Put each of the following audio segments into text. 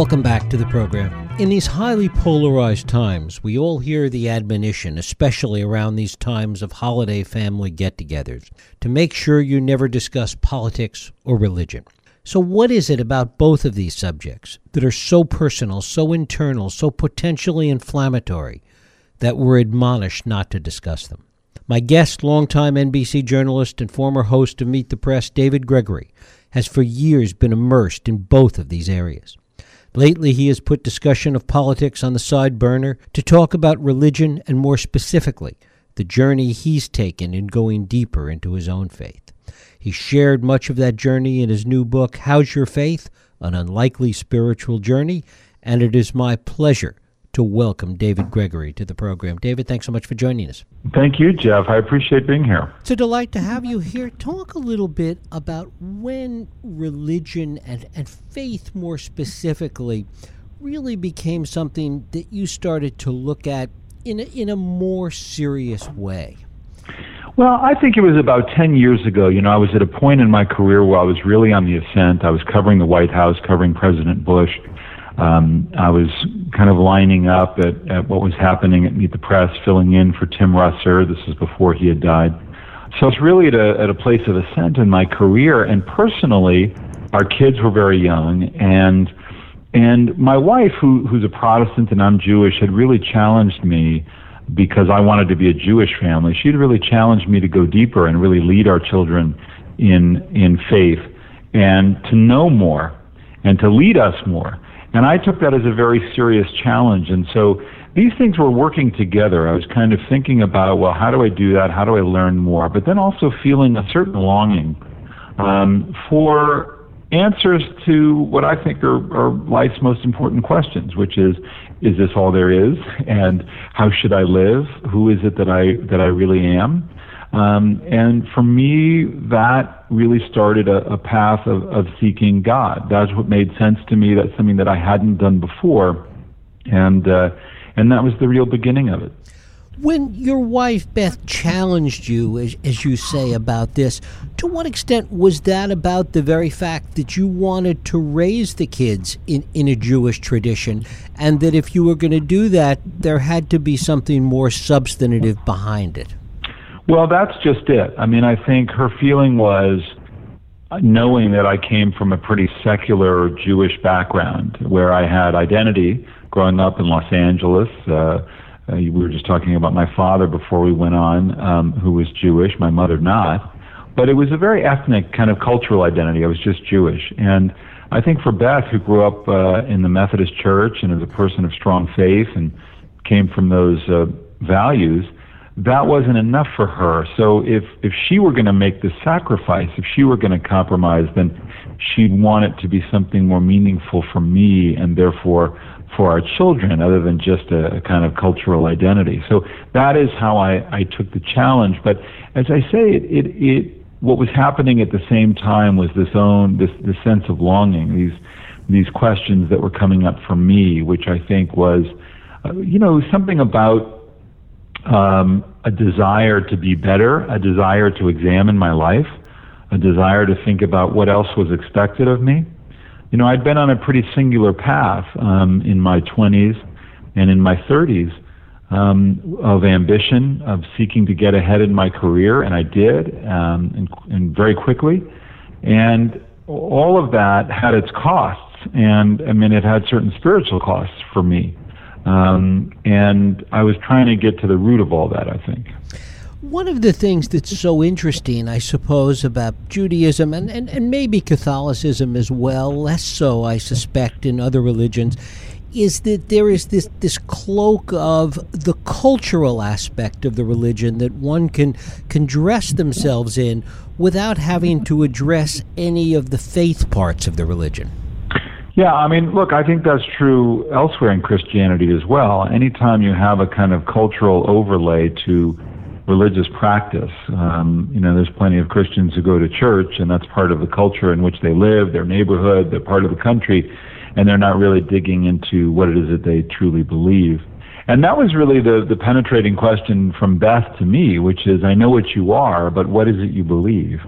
Welcome back to the program. In these highly polarized times, we all hear the admonition, especially around these times of holiday family get togethers, to make sure you never discuss politics or religion. So, what is it about both of these subjects that are so personal, so internal, so potentially inflammatory that we're admonished not to discuss them? My guest, longtime NBC journalist and former host of Meet the Press, David Gregory, has for years been immersed in both of these areas. Lately, he has put discussion of politics on the side burner to talk about religion and, more specifically, the journey he's taken in going deeper into his own faith. He shared much of that journey in his new book, How's Your Faith? An Unlikely Spiritual Journey, and it is my pleasure to welcome David Gregory to the program. David, thanks so much for joining us. Thank you, Jeff. I appreciate being here. It's a delight to have you here. Talk a little bit about when religion and, and faith, more specifically, really became something that you started to look at in a, in a more serious way. Well, I think it was about 10 years ago. You know, I was at a point in my career where I was really on the ascent. I was covering the White House, covering President Bush. Um, I was kind of lining up at, at what was happening at Meet the Press, filling in for Tim Russert. This was before he had died. So it's really at a, at a place of ascent in my career. And personally, our kids were very young, and and my wife, who who's a Protestant and I'm Jewish, had really challenged me because I wanted to be a Jewish family. She'd really challenged me to go deeper and really lead our children in in faith and to know more and to lead us more. And I took that as a very serious challenge. And so these things were working together. I was kind of thinking about, well, how do I do that? How do I learn more? But then also feeling a certain longing um, for answers to what I think are, are life's most important questions, which is, is this all there is? And how should I live? Who is it that I that I really am? Um, and for me, that really started a, a path of, of seeking God. That's what made sense to me. That's something that I hadn't done before, and uh, and that was the real beginning of it. When your wife Beth challenged you, as, as you say, about this, to what extent was that about the very fact that you wanted to raise the kids in, in a Jewish tradition, and that if you were going to do that, there had to be something more substantive behind it? Well, that's just it. I mean, I think her feeling was knowing that I came from a pretty secular Jewish background where I had identity growing up in Los Angeles. Uh, uh, we were just talking about my father before we went on, um, who was Jewish, my mother not. But it was a very ethnic kind of cultural identity. I was just Jewish. And I think for Beth, who grew up uh, in the Methodist Church and is a person of strong faith and came from those uh, values, that wasn't enough for her. So if if she were going to make the sacrifice, if she were going to compromise, then she'd want it to be something more meaningful for me and therefore for our children, other than just a, a kind of cultural identity. So that is how I, I took the challenge. But as I say, it, it, it what was happening at the same time was this own this this sense of longing, these these questions that were coming up for me, which I think was, uh, you know, something about um, a desire to be better, a desire to examine my life, a desire to think about what else was expected of me. You know, I'd been on a pretty singular path um, in my 20s and in my 30s um, of ambition, of seeking to get ahead in my career, and I did, um, and, and very quickly. And all of that had its costs, and I mean, it had certain spiritual costs for me. Um, and I was trying to get to the root of all that, I think. One of the things that's so interesting, I suppose, about Judaism and, and, and maybe Catholicism as well, less so, I suspect, in other religions, is that there is this, this cloak of the cultural aspect of the religion that one can, can dress themselves in without having to address any of the faith parts of the religion. Yeah, I mean, look, I think that's true elsewhere in Christianity as well. Anytime you have a kind of cultural overlay to religious practice, um, you know, there's plenty of Christians who go to church, and that's part of the culture in which they live, their neighborhood, they're part of the country, and they're not really digging into what it is that they truly believe. And that was really the, the penetrating question from Beth to me, which is, I know what you are, but what is it you believe?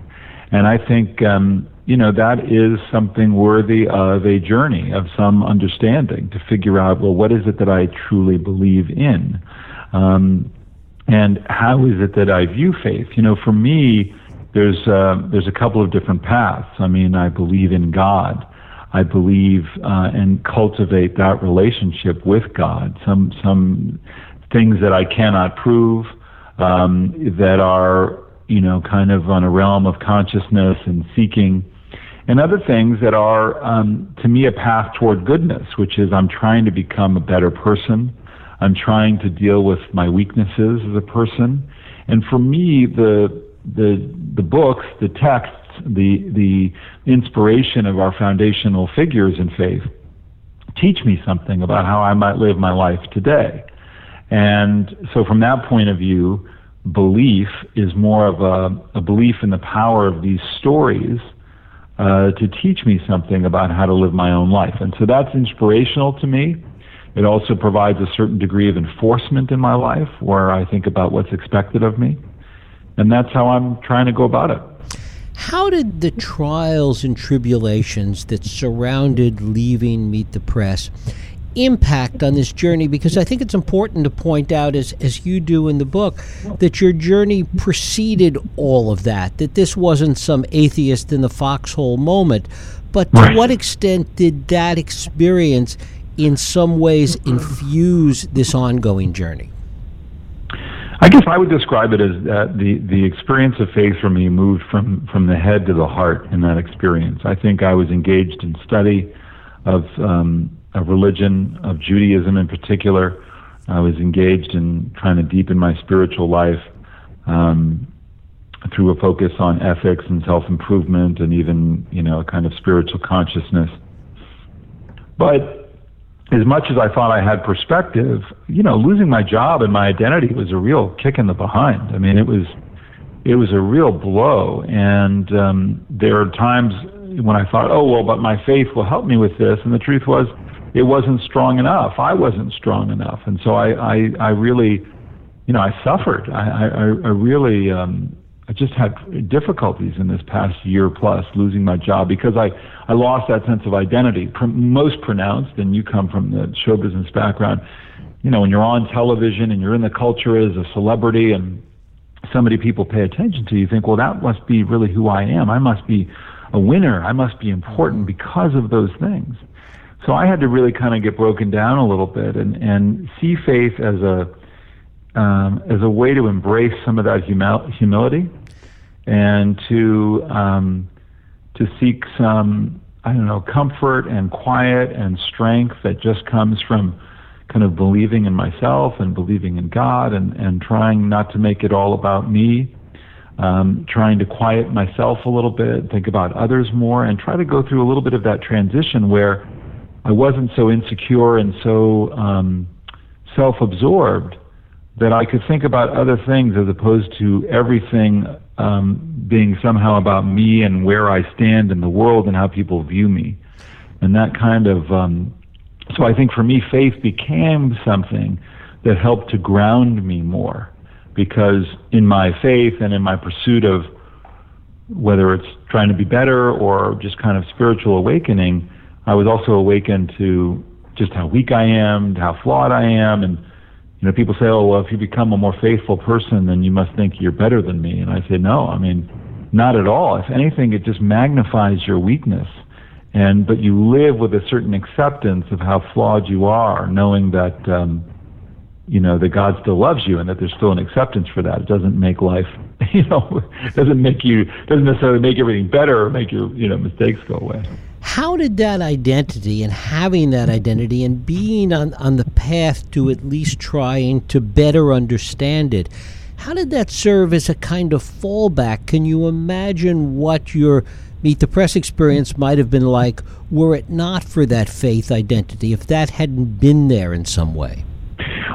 And I think, um, you know, that is something worthy of a journey of some understanding to figure out, well, what is it that I truly believe in? Um, and how is it that I view faith? You know, for me, there's uh, there's a couple of different paths. I mean, I believe in God. I believe uh, and cultivate that relationship with God. Some some things that I cannot prove um, that are you know kind of on a realm of consciousness and seeking, and other things that are um, to me a path toward goodness, which is I'm trying to become a better person. I'm trying to deal with my weaknesses as a person, and for me the the the books, the texts, the the inspiration of our foundational figures in faith teach me something about how I might live my life today. And so from that point of view, belief is more of a, a belief in the power of these stories uh, to teach me something about how to live my own life. And so that's inspirational to me. It also provides a certain degree of enforcement in my life where I think about what's expected of me and that's how I'm trying to go about it. How did the trials and tribulations that surrounded leaving Meet the Press impact on this journey? Because I think it's important to point out, as, as you do in the book, that your journey preceded all of that, that this wasn't some atheist in the foxhole moment. But to right. what extent did that experience, in some ways, infuse this ongoing journey? I guess I would describe it as that the the experience of faith for me moved from from the head to the heart in that experience. I think I was engaged in study of um, of religion, of Judaism in particular. I was engaged in trying to deepen my spiritual life um, through a focus on ethics and self improvement, and even you know a kind of spiritual consciousness. But as much as I thought I had perspective, you know, losing my job and my identity was a real kick in the behind. I mean, it was it was a real blow, and um, there are times when I thought, oh well, but my faith will help me with this, and the truth was, it wasn't strong enough. I wasn't strong enough, and so I I, I really, you know, I suffered. I I, I really um, I just had difficulties in this past year plus losing my job because I, I lost that sense of identity, pr- most pronounced, and you come from the show business background. You know, when you're on television and you're in the culture as a celebrity and so many people pay attention to you, you think, well, that must be really who I am. I must be a winner. I must be important because of those things. So I had to really kind of get broken down a little bit and, and see faith as a um, as a way to embrace some of that humil- humility and to um, to seek some I don't know comfort and quiet and strength that just comes from kind of believing in myself and believing in God and and trying not to make it all about me. Um, trying to quiet myself a little bit, think about others more, and try to go through a little bit of that transition where I wasn't so insecure and so um, self-absorbed that I could think about other things as opposed to everything um, being somehow about me and where I stand in the world and how people view me. And that kind of, um, so I think for me, faith became something that helped to ground me more because in my faith and in my pursuit of whether it's trying to be better or just kind of spiritual awakening, I was also awakened to just how weak I am, how flawed I am, and you know, people say, oh, well, if you become a more faithful person, then you must think you're better than me. And I say, no, I mean, not at all. If anything, it just magnifies your weakness. And, but you live with a certain acceptance of how flawed you are, knowing that, um, you know, that God still loves you and that there's still an acceptance for that. It doesn't make life, you know, doesn't make you, doesn't necessarily make everything better or make your, you know, mistakes go away. How did that identity and having that identity and being on, on the path to at least trying to better understand it, how did that serve as a kind of fallback? Can you imagine what your Meet the Press experience might have been like were it not for that faith identity, if that hadn't been there in some way?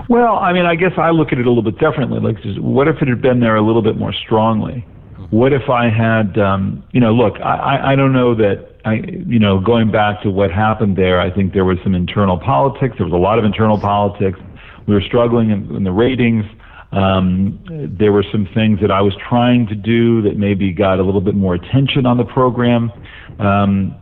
Well, I mean, I guess I look at it a little bit differently. Like, what if it had been there a little bit more strongly? What if I had, um, you know, look, I, I don't know that I, you know, going back to what happened there, I think there was some internal politics. There was a lot of internal politics. We were struggling in, in the ratings. Um, there were some things that I was trying to do that maybe got a little bit more attention on the program. Um,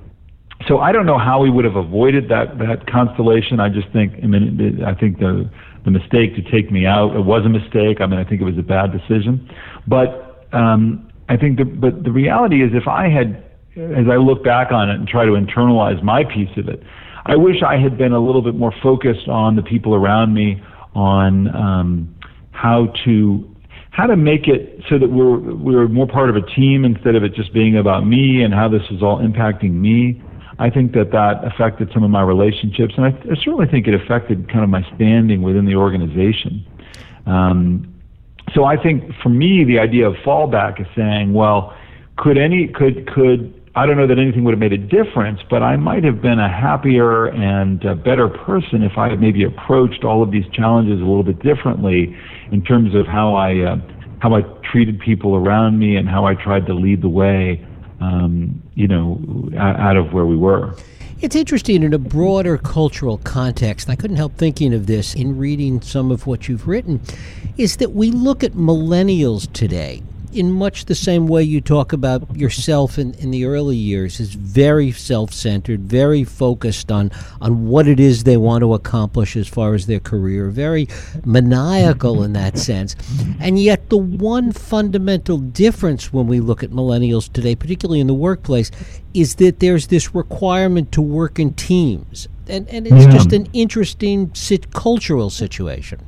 so I don't know how we would have avoided that that constellation. I just think I mean I think the the mistake to take me out it was a mistake. I mean I think it was a bad decision, but um, I think the but the reality is if I had as I look back on it and try to internalize my piece of it, I wish I had been a little bit more focused on the people around me on um, how to how to make it so that we're we're more part of a team instead of it just being about me and how this is all impacting me. I think that that affected some of my relationships, and I, I certainly think it affected kind of my standing within the organization. Um, so I think for me, the idea of fallback is saying, well, could any could could I don't know that anything would have made a difference, but I might have been a happier and a better person if I had maybe approached all of these challenges a little bit differently in terms of how I uh, how I treated people around me and how I tried to lead the way um, you know, out of where we were. It's interesting in a broader cultural context. I couldn't help thinking of this in reading some of what you've written. Is that we look at millennials today in much the same way you talk about yourself in, in the early years is very self-centered very focused on on what it is they want to accomplish as far as their career very maniacal in that sense. And yet the one fundamental difference when we look at millennials today particularly in the workplace is that there's this requirement to work in teams. And, and it's yeah. just an interesting sit- cultural situation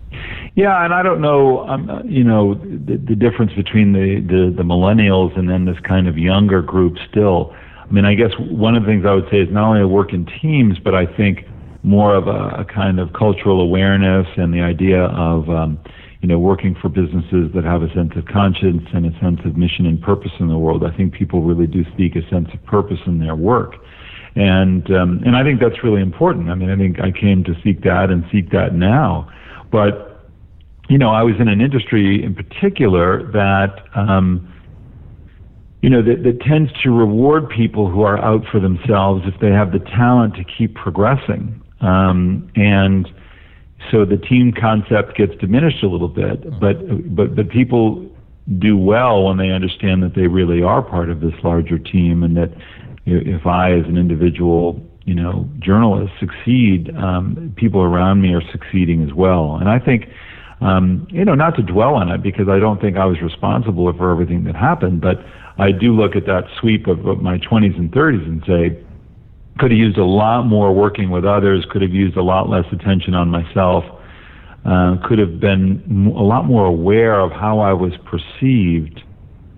yeah, and I don't know, um, you know, the, the difference between the, the the millennials and then this kind of younger group. Still, I mean, I guess one of the things I would say is not only work in teams, but I think more of a, a kind of cultural awareness and the idea of, um, you know, working for businesses that have a sense of conscience and a sense of mission and purpose in the world. I think people really do seek a sense of purpose in their work. And um, and I think that's really important. I mean, I think I came to seek that and seek that now. But you know, I was in an industry in particular that, um, you know, that, that tends to reward people who are out for themselves if they have the talent to keep progressing. Um, and so the team concept gets diminished a little bit, mm-hmm. but but but people do well when they understand that they really are part of this larger team, and that if I, as an individual, you know, journalist, succeed, um, people around me are succeeding as well. And I think um, you know, not to dwell on it because I don't think I was responsible for everything that happened, but I do look at that sweep of, of my 20s and 30s and say, could have used a lot more working with others, could have used a lot less attention on myself, uh, could have been a lot more aware of how I was perceived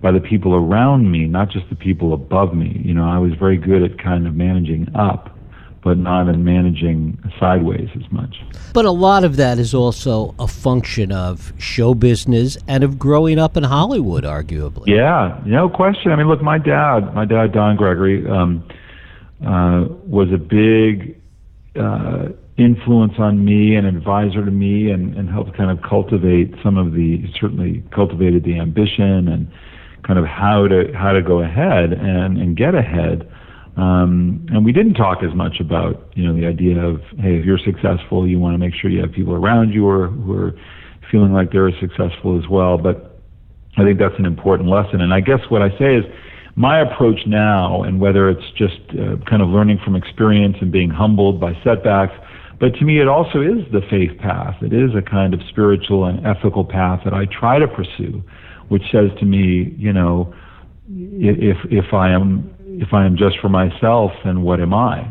by the people around me, not just the people above me. You know, I was very good at kind of managing up but not in managing sideways as much. But a lot of that is also a function of show business and of growing up in Hollywood, arguably. Yeah, no question. I mean, look, my dad, my dad, Don Gregory, um, uh, was a big uh, influence on me, an advisor to me, and, and helped kind of cultivate some of the, certainly cultivated the ambition and kind of how to how to go ahead and, and get ahead. Um, and we didn't talk as much about, you know, the idea of, hey, if you're successful, you want to make sure you have people around you who are, who are feeling like they're successful as well. But I think that's an important lesson. And I guess what I say is my approach now, and whether it's just uh, kind of learning from experience and being humbled by setbacks, but to me, it also is the faith path. It is a kind of spiritual and ethical path that I try to pursue, which says to me, you know, if if I am if I am just for myself, then what am I?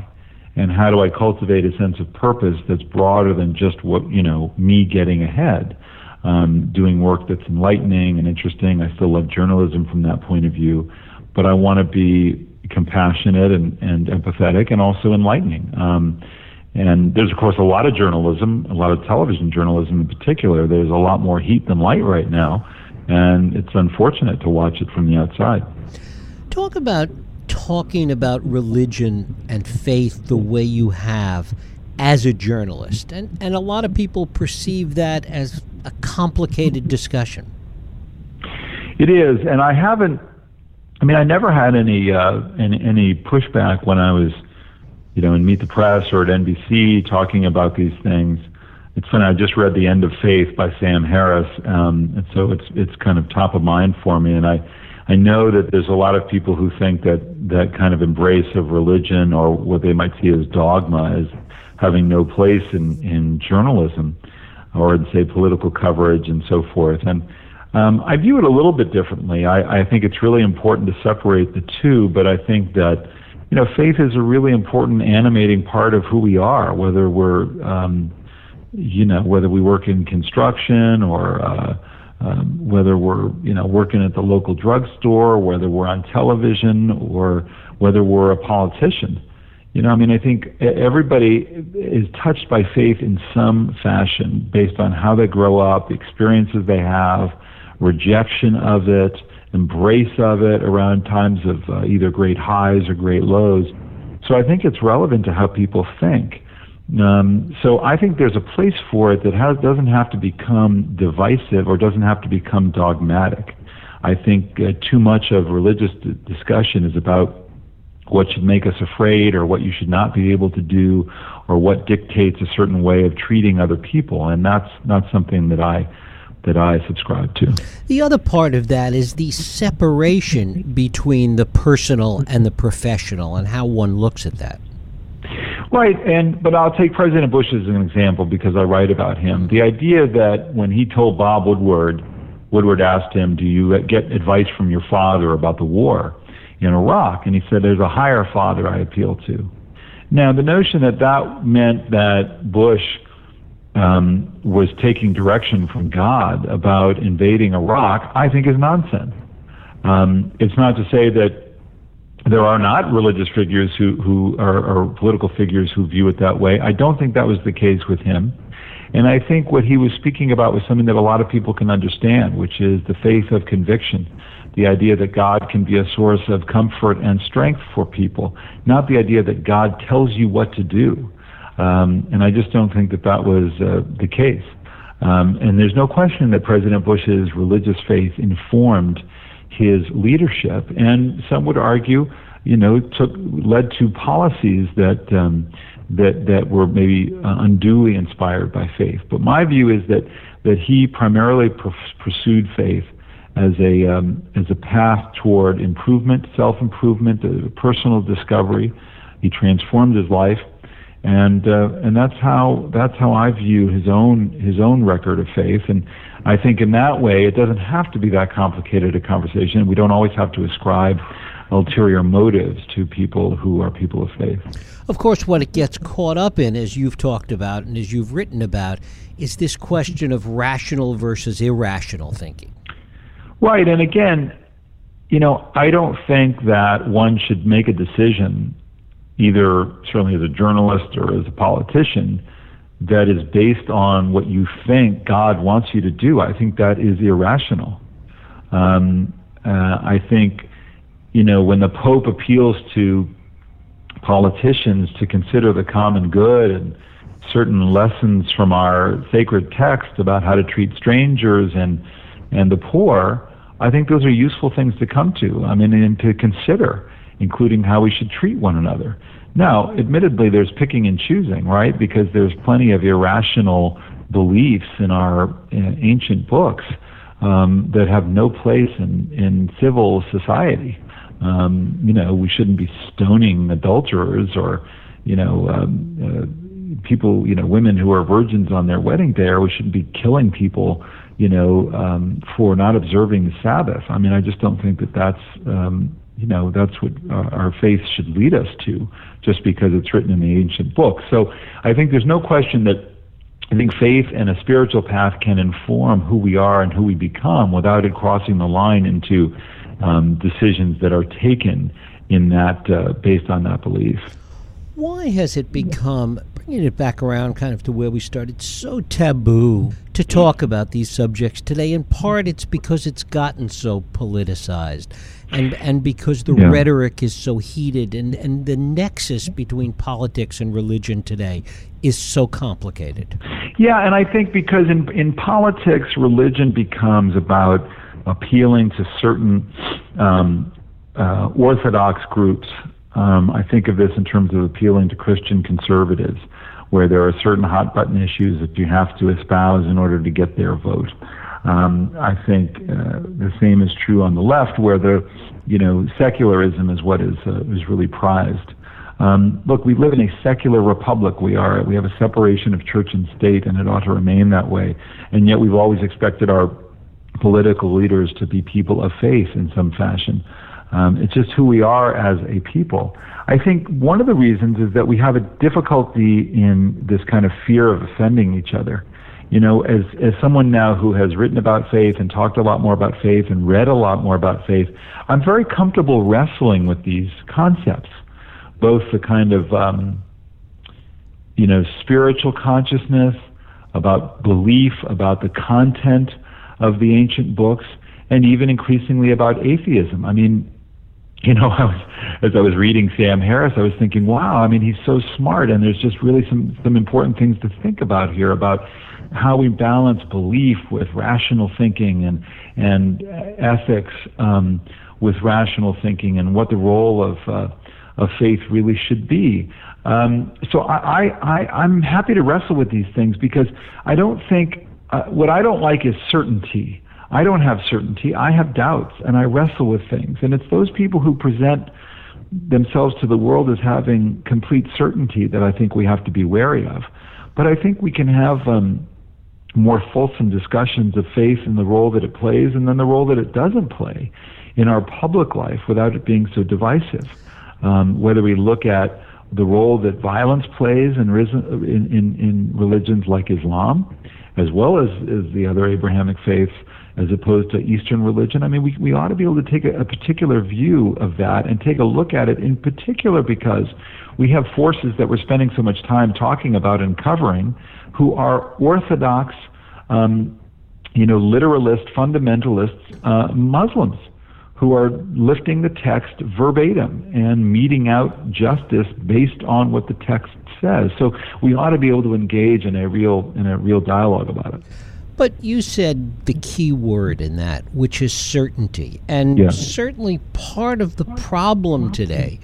And how do I cultivate a sense of purpose that's broader than just what, you know, me getting ahead? Um, doing work that's enlightening and interesting. I still love journalism from that point of view, but I want to be compassionate and, and empathetic and also enlightening. Um, and there's, of course, a lot of journalism, a lot of television journalism in particular. There's a lot more heat than light right now, and it's unfortunate to watch it from the outside. Talk about talking about religion and faith the way you have as a journalist. And, and a lot of people perceive that as a complicated discussion. It is. And I haven't, I mean, I never had any, uh, any, any pushback when I was, you know, in Meet the Press or at NBC talking about these things. it's funny. I just read The End of Faith by Sam Harris, um, and so it's it's kind of top of mind for me. And I I know that there's a lot of people who think that that kind of embrace of religion or what they might see as dogma is having no place in in journalism or in say political coverage and so forth. And um, I view it a little bit differently. I, I think it's really important to separate the two, but I think that you know faith is a really important animating part of who we are, whether we're um, you know whether we work in construction or uh, um, whether we're you know working at the local drugstore, whether we're on television, or whether we're a politician. You know, I mean, I think everybody is touched by faith in some fashion based on how they grow up, the experiences they have, rejection of it, embrace of it around times of uh, either great highs or great lows. So I think it's relevant to how people think. Um, so I think there's a place for it that has, doesn't have to become divisive or doesn't have to become dogmatic. I think uh, too much of religious d- discussion is about what should make us afraid or what you should not be able to do or what dictates a certain way of treating other people and that's not something that I that I subscribe to. The other part of that is the separation between the personal and the professional and how one looks at that. Right, and but I'll take President Bush as an example because I write about him. The idea that when he told Bob Woodward, Woodward asked him, "Do you get advice from your father about the war in Iraq?" and he said, "There's a higher father I appeal to." Now, the notion that that meant that Bush um, was taking direction from God about invading Iraq, I think is nonsense. Um, it's not to say that there are not religious figures who, who are, are political figures who view it that way. I don't think that was the case with him. And I think what he was speaking about was something that a lot of people can understand, which is the faith of conviction. The idea that God can be a source of comfort and strength for people, not the idea that God tells you what to do. Um, and I just don't think that that was uh, the case. Um, and there's no question that President Bush's religious faith informed his leadership, and some would argue, you know, took led to policies that um, that that were maybe uh, unduly inspired by faith. But my view is that that he primarily pr- pursued faith as a um, as a path toward improvement, self improvement, personal discovery. He transformed his life, and uh, and that's how that's how I view his own his own record of faith. And I think in that way, it doesn't have to be that complicated a conversation. We don't always have to ascribe ulterior motives to people who are people of faith. Of course, what it gets caught up in, as you've talked about and as you've written about, is this question of rational versus irrational thinking. Right, and again, you know, I don't think that one should make a decision, either certainly as a journalist or as a politician, that is based on what you think God wants you to do, I think that is irrational. Um, uh, I think, you know, when the Pope appeals to politicians to consider the common good and certain lessons from our sacred text about how to treat strangers and and the poor, I think those are useful things to come to. I mean, and to consider, including how we should treat one another. Now, admittedly, there's picking and choosing, right? Because there's plenty of irrational beliefs in our uh, ancient books um, that have no place in, in civil society. Um, you know, we shouldn't be stoning adulterers or, you know, um, uh, people, you know, women who are virgins on their wedding day, or we shouldn't be killing people, you know, um, for not observing the Sabbath. I mean, I just don't think that that's um, you know that's what uh, our faith should lead us to just because it's written in the ancient books so i think there's no question that i think faith and a spiritual path can inform who we are and who we become without it crossing the line into um, decisions that are taken in that uh, based on that belief. Why has it become bringing it back around kind of to where we started so taboo to talk about these subjects today in part it's because it's gotten so politicized and and because the yeah. rhetoric is so heated and and the nexus between politics and religion today is so complicated. Yeah, and I think because in in politics, religion becomes about appealing to certain um, uh, orthodox groups. Um, I think of this in terms of appealing to Christian conservatives, where there are certain hot button issues that you have to espouse in order to get their vote. Um, I think uh, the same is true on the left, where the you know secularism is what is uh, is really prized. Um, look, we live in a secular republic. We are. We have a separation of church and state, and it ought to remain that way. And yet, we've always expected our political leaders to be people of faith in some fashion. Um, it's just who we are as a people. I think one of the reasons is that we have a difficulty in this kind of fear of offending each other. You know, as as someone now who has written about faith and talked a lot more about faith and read a lot more about faith, I'm very comfortable wrestling with these concepts, both the kind of um, you know spiritual consciousness, about belief, about the content of the ancient books, and even increasingly about atheism. I mean, you know, I was, as I was reading Sam Harris, I was thinking, wow, I mean, he's so smart, and there's just really some some important things to think about here about how we balance belief with rational thinking and and ethics um, with rational thinking, and what the role of uh, of faith really should be. Um, so I, I, I I'm happy to wrestle with these things because I don't think uh, what I don't like is certainty. I don't have certainty. I have doubts and I wrestle with things. And it's those people who present themselves to the world as having complete certainty that I think we have to be wary of. But I think we can have um, more fulsome discussions of faith and the role that it plays and then the role that it doesn't play in our public life without it being so divisive. Um, whether we look at the role that violence plays in, in, in, religions like Islam, as well as, as the other Abrahamic faiths, as opposed to Eastern religion. I mean, we, we ought to be able to take a, a particular view of that and take a look at it in particular because we have forces that we're spending so much time talking about and covering who are orthodox, um, you know, literalist, fundamentalist uh, Muslims who are lifting the text verbatim and meting out justice based on what the text says. So we ought to be able to engage in a real in a real dialogue about it. But you said the key word in that, which is certainty. And yeah. certainly part of the problem today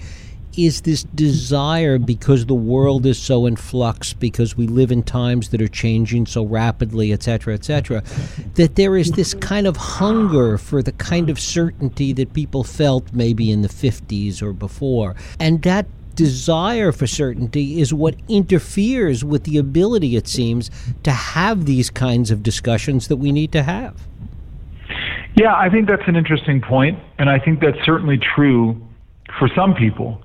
is this desire because the world is so in flux, because we live in times that are changing so rapidly, et cetera, et cetera, that there is this kind of hunger for the kind of certainty that people felt maybe in the 50s or before. And that desire for certainty is what interferes with the ability, it seems, to have these kinds of discussions that we need to have. Yeah, I think that's an interesting point, and I think that's certainly true for some people.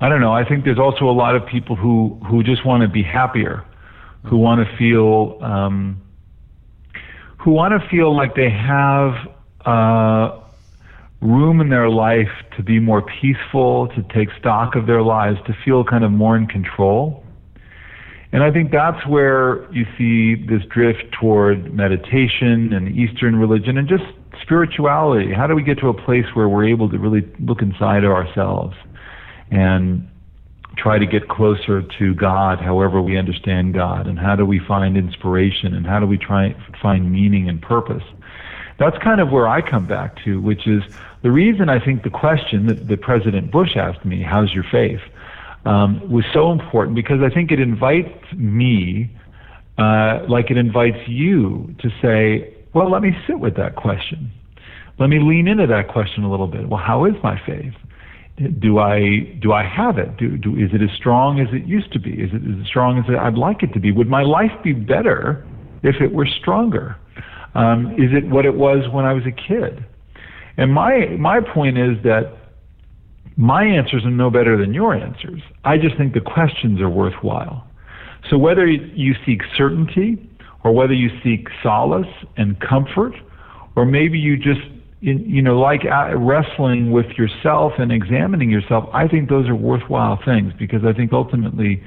I don't know. I think there's also a lot of people who who just want to be happier, who want to feel um, who want to feel like they have uh, room in their life to be more peaceful, to take stock of their lives, to feel kind of more in control. And I think that's where you see this drift toward meditation and Eastern religion and just spirituality. How do we get to a place where we're able to really look inside of ourselves and try to get closer to God, however we understand God? And how do we find inspiration? And how do we try find meaning and purpose? That's kind of where I come back to, which is the reason I think the question that, that President Bush asked me, how's your faith, um, was so important because I think it invites me, uh, like it invites you, to say, well, let me sit with that question. Let me lean into that question a little bit. Well, how is my faith? Do I do I have it? Do, do is it as strong as it used to be? Is it as strong as I'd like it to be? Would my life be better if it were stronger? Um, is it what it was when I was a kid? And my my point is that my answers are no better than your answers. I just think the questions are worthwhile. So whether you seek certainty or whether you seek solace and comfort, or maybe you just you know like uh, wrestling with yourself and examining yourself, I think those are worthwhile things because I think ultimately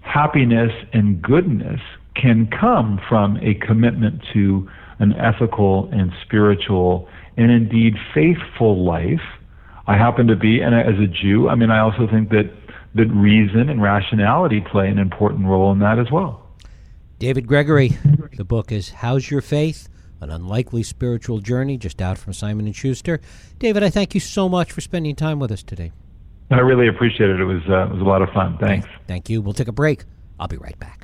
happiness and goodness can come from a commitment to an ethical and spiritual and indeed faithful life. I happen to be, and as a Jew, I mean, I also think that that reason and rationality play an important role in that as well. David Gregory, the book is "How's Your Faith." An unlikely spiritual journey, just out from Simon and Schuster. David, I thank you so much for spending time with us today. I really appreciate it. It was uh, it was a lot of fun. Thanks. Thank you. We'll take a break. I'll be right back.